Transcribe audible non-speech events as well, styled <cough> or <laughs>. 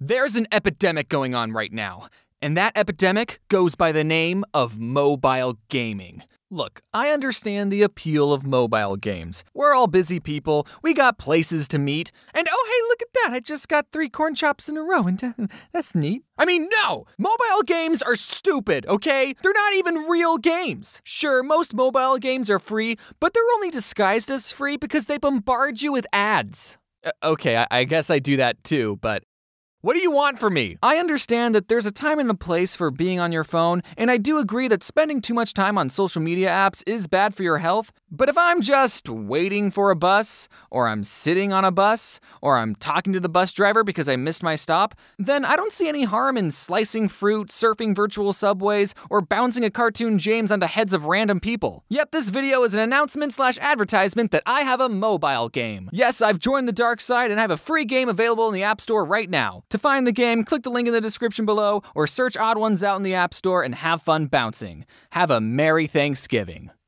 There's an epidemic going on right now, and that epidemic goes by the name of mobile gaming. Look, I understand the appeal of mobile games. We're all busy people, we got places to meet, and oh hey, look at that, I just got three corn chops in a row, and <laughs> that's neat. I mean, no! Mobile games are stupid, okay? They're not even real games. Sure, most mobile games are free, but they're only disguised as free because they bombard you with ads. Uh, okay, I guess I do that too, but what do you want from me? I understand that there's a time and a place for being on your phone, and I do agree that spending too much time on social media apps is bad for your health. But if I'm just waiting for a bus, or I'm sitting on a bus, or I'm talking to the bus driver because I missed my stop, then I don't see any harm in slicing fruit, surfing virtual subways, or bouncing a cartoon James onto heads of random people. Yet this video is an announcement slash advertisement that I have a mobile game. Yes, I've joined the dark side and I have a free game available in the App Store right now. To find the game, click the link in the description below, or search Odd Ones out in the App Store and have fun bouncing. Have a Merry Thanksgiving.